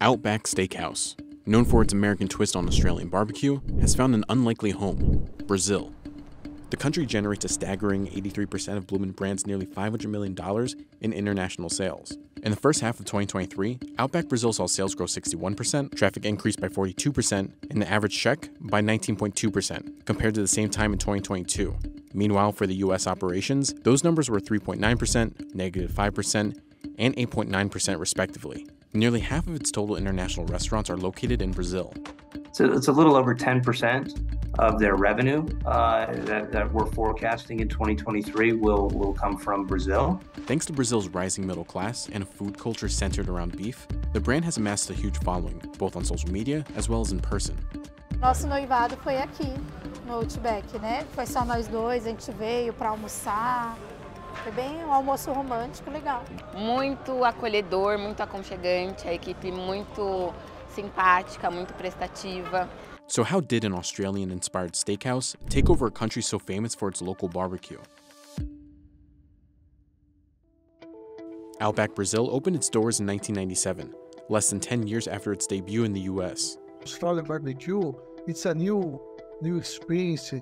Outback Steakhouse, known for its American twist on Australian barbecue, has found an unlikely home Brazil. The country generates a staggering 83% of Bloomin' Brand's nearly $500 million in international sales. In the first half of 2023, Outback Brazil saw sales grow 61%, traffic increased by 42%, and the average check by 19.2% compared to the same time in 2022. Meanwhile, for the US operations, those numbers were 3.9%, negative 5%, and 8.9% respectively. Nearly half of its total international restaurants are located in Brazil. So it's a little over 10% of their revenue uh, that, that we're forecasting in 2023 will, will come from Brazil. Thanks to Brazil's rising middle class and a food culture centered around beef, the brand has amassed a huge following, both on social media as well as in person. Nosso noivado foi aqui, no Outback, né? Foi só nós dois, a gente veio para almoçar. Foi bem um almoço romântico, legal. Muito acolhedor, muito aconchegante, a equipe muito simpática, muito prestativa. So, how did an Australian inspired steakhouse take over a country so famous for its local barbecue? Outback Brazil opened its doors in 1997, less than 10 years after its debut in the US. Australian barbecue, it's a new new experience.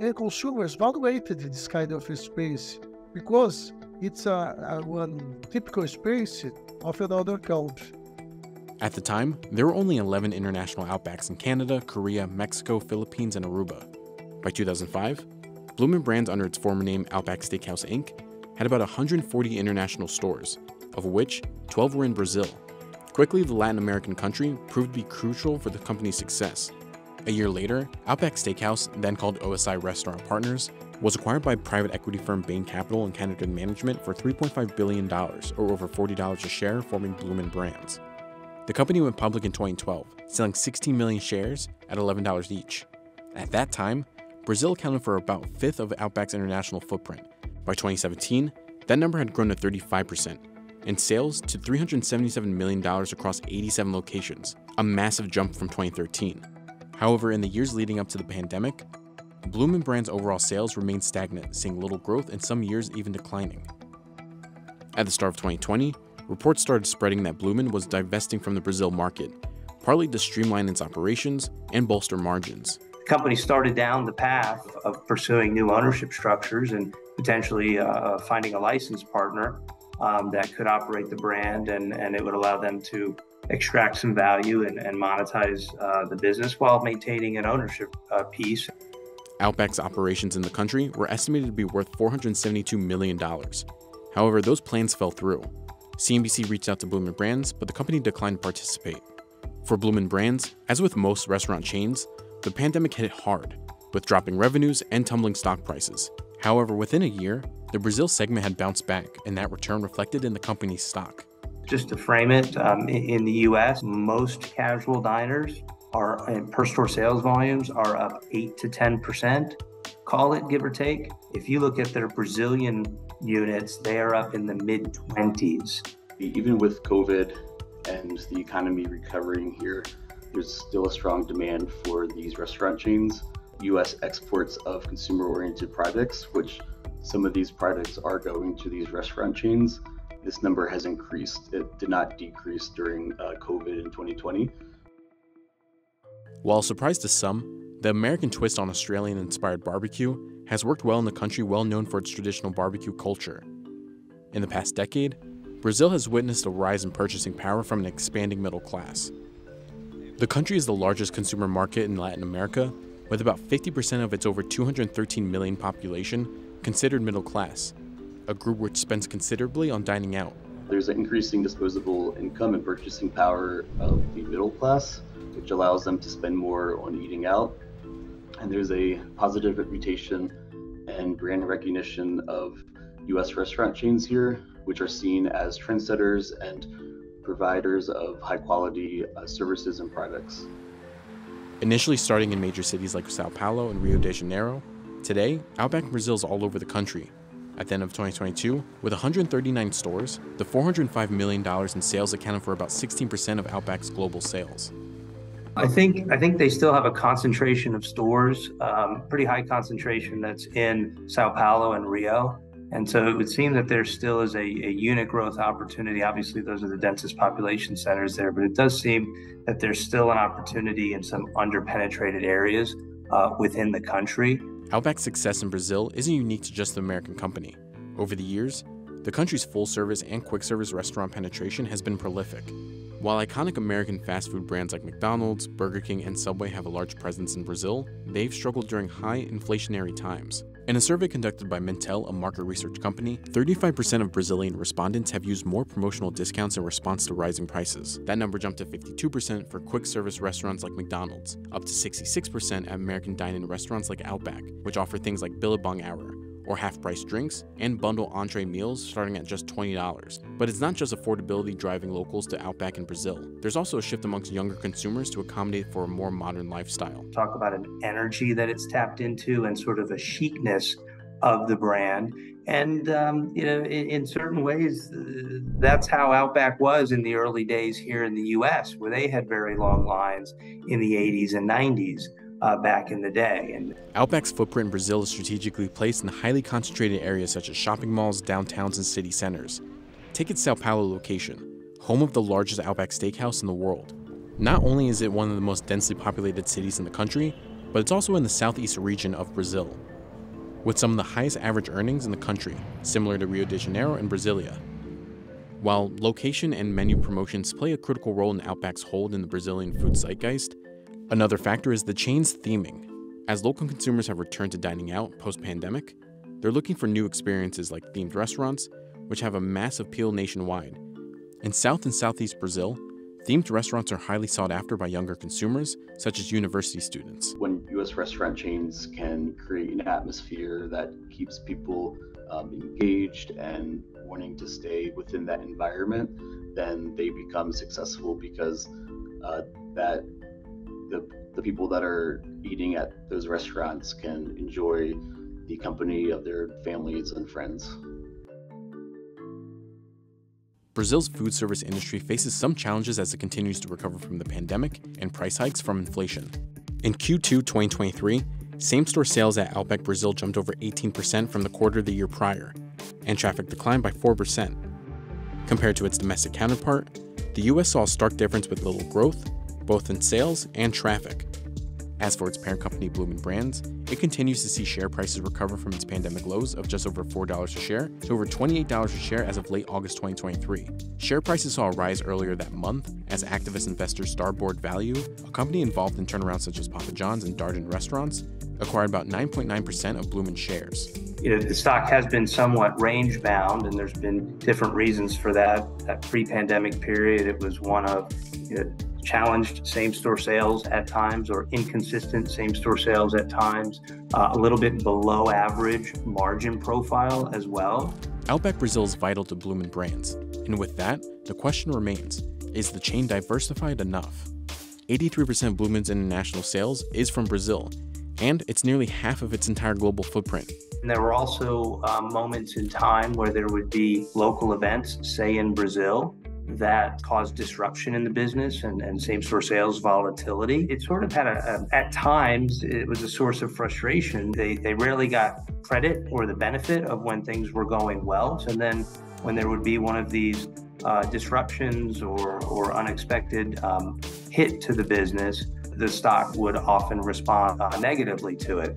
And consumers valuated this kind of experience because it's a, a one typical space of another country. At the time, there were only 11 international Outbacks in Canada, Korea, Mexico, Philippines, and Aruba. By 2005, Bloomin' Brands under its former name Outback Steakhouse Inc. had about 140 international stores, of which 12 were in Brazil. Quickly, the Latin American country proved to be crucial for the company's success. A year later, Outback Steakhouse, then called OSI Restaurant Partners, was acquired by private equity firm Bain Capital and Catterton Management for $3.5 billion, or over $40 a share, forming Bloomin' Brands. The company went public in 2012, selling 16 million shares at $11 each. At that time, Brazil accounted for about a fifth of Outback's international footprint. By 2017, that number had grown to 35%, and sales to $377 million across 87 locations, a massive jump from 2013. However, in the years leading up to the pandemic, Bloomin' Brand's overall sales remained stagnant, seeing little growth and some years even declining. At the start of 2020, reports started spreading that Bloomin' was divesting from the Brazil market, partly to streamline its operations and bolster margins. The company started down the path of pursuing new ownership structures and potentially uh, finding a license partner um, that could operate the brand and, and it would allow them to extract some value and, and monetize uh, the business while maintaining an ownership uh, piece. Outback's operations in the country were estimated to be worth $472 million. However, those plans fell through. CNBC reached out to Bloomin' Brands, but the company declined to participate. For Bloomin' Brands, as with most restaurant chains, the pandemic hit hard, with dropping revenues and tumbling stock prices. However, within a year, the Brazil segment had bounced back, and that return reflected in the company's stock. Just to frame it, um, in the US, most casual diners are per store sales volumes are up 8 to 10%. Call it give or take. If you look at their Brazilian units, they are up in the mid 20s. Even with COVID and the economy recovering here, there's still a strong demand for these restaurant chains. US exports of consumer oriented products, which some of these products are going to these restaurant chains. This number has increased. It did not decrease during uh, COVID in 2020. While a surprise to some, the American twist on Australian inspired barbecue has worked well in the country well known for its traditional barbecue culture. In the past decade, Brazil has witnessed a rise in purchasing power from an expanding middle class. The country is the largest consumer market in Latin America, with about 50% of its over 213 million population considered middle class, a group which spends considerably on dining out. There's an increasing disposable income and purchasing power of the middle class, which allows them to spend more on eating out. And there's a positive reputation and brand recognition of US restaurant chains here, which are seen as trendsetters and providers of high quality uh, services and products. Initially starting in major cities like Sao Paulo and Rio de Janeiro, today, Outback Brazil is all over the country. At the end of 2022, with 139 stores, the $405 million in sales accounted for about 16% of Outback's global sales. I think I think they still have a concentration of stores, um, pretty high concentration that's in Sao Paulo and Rio. And so it would seem that there still is a, a unit growth opportunity. Obviously, those are the densest population centers there, but it does seem that there's still an opportunity in some underpenetrated areas uh, within the country. Outback's success in Brazil isn't unique to just the American company. Over the years, the country's full service and quick service restaurant penetration has been prolific. While iconic American fast food brands like McDonald's, Burger King, and Subway have a large presence in Brazil, they've struggled during high inflationary times. In a survey conducted by Mintel, a market research company, 35% of Brazilian respondents have used more promotional discounts in response to rising prices. That number jumped to 52% for quick service restaurants like McDonald's, up to 66% at American dine in restaurants like Outback, which offer things like Billabong Hour, or half price drinks, and bundle entree meals starting at just $20. But it's not just affordability driving locals to Outback in Brazil. There's also a shift amongst younger consumers to accommodate for a more modern lifestyle. Talk about an energy that it's tapped into and sort of a chicness of the brand. And um, you know, in, in certain ways, uh, that's how Outback was in the early days here in the U.S., where they had very long lines in the 80s and 90s uh, back in the day. And Outback's footprint in Brazil is strategically placed in highly concentrated areas such as shopping malls, downtowns, and city centers. Take its Sao Paulo location, home of the largest Outback steakhouse in the world. Not only is it one of the most densely populated cities in the country, but it's also in the southeast region of Brazil, with some of the highest average earnings in the country, similar to Rio de Janeiro and Brasilia. While location and menu promotions play a critical role in Outback's hold in the Brazilian food zeitgeist, Another factor is the chain's theming. As local consumers have returned to dining out post pandemic, they're looking for new experiences like themed restaurants, which have a massive appeal nationwide. In South and Southeast Brazil, themed restaurants are highly sought after by younger consumers, such as university students. When U.S. restaurant chains can create an atmosphere that keeps people um, engaged and wanting to stay within that environment, then they become successful because uh, that the, the people that are eating at those restaurants can enjoy the company of their families and friends. Brazil's food service industry faces some challenges as it continues to recover from the pandemic and price hikes from inflation. In Q2 2023, same store sales at Outback Brazil jumped over 18% from the quarter the year prior, and traffic declined by 4%. Compared to its domestic counterpart, the US saw a stark difference with little growth both in sales and traffic. As for its parent company, Bloomin' Brands, it continues to see share prices recover from its pandemic lows of just over $4 a share to over $28 a share as of late August 2023. Share prices saw a rise earlier that month as activist investor Starboard Value, a company involved in turnarounds such as Papa John's and Darden restaurants, acquired about 9.9% of Bloomin' shares. You know, the stock has been somewhat range bound, and there's been different reasons for that. That pre pandemic period, it was one of you know, challenged same store sales at times or inconsistent same store sales at times, uh, a little bit below average margin profile as well. Outback Brazil is vital to Bloomin' Brands, and with that, the question remains is the chain diversified enough? 83% of Bloomin's international sales is from Brazil, and it's nearly half of its entire global footprint. And there were also uh, moments in time where there would be local events, say in Brazil, that caused disruption in the business and, and same store sales volatility. It sort of had a, a, at times, it was a source of frustration. They, they rarely got credit or the benefit of when things were going well. So then when there would be one of these uh, disruptions or, or unexpected um, hit to the business, the stock would often respond uh, negatively to it.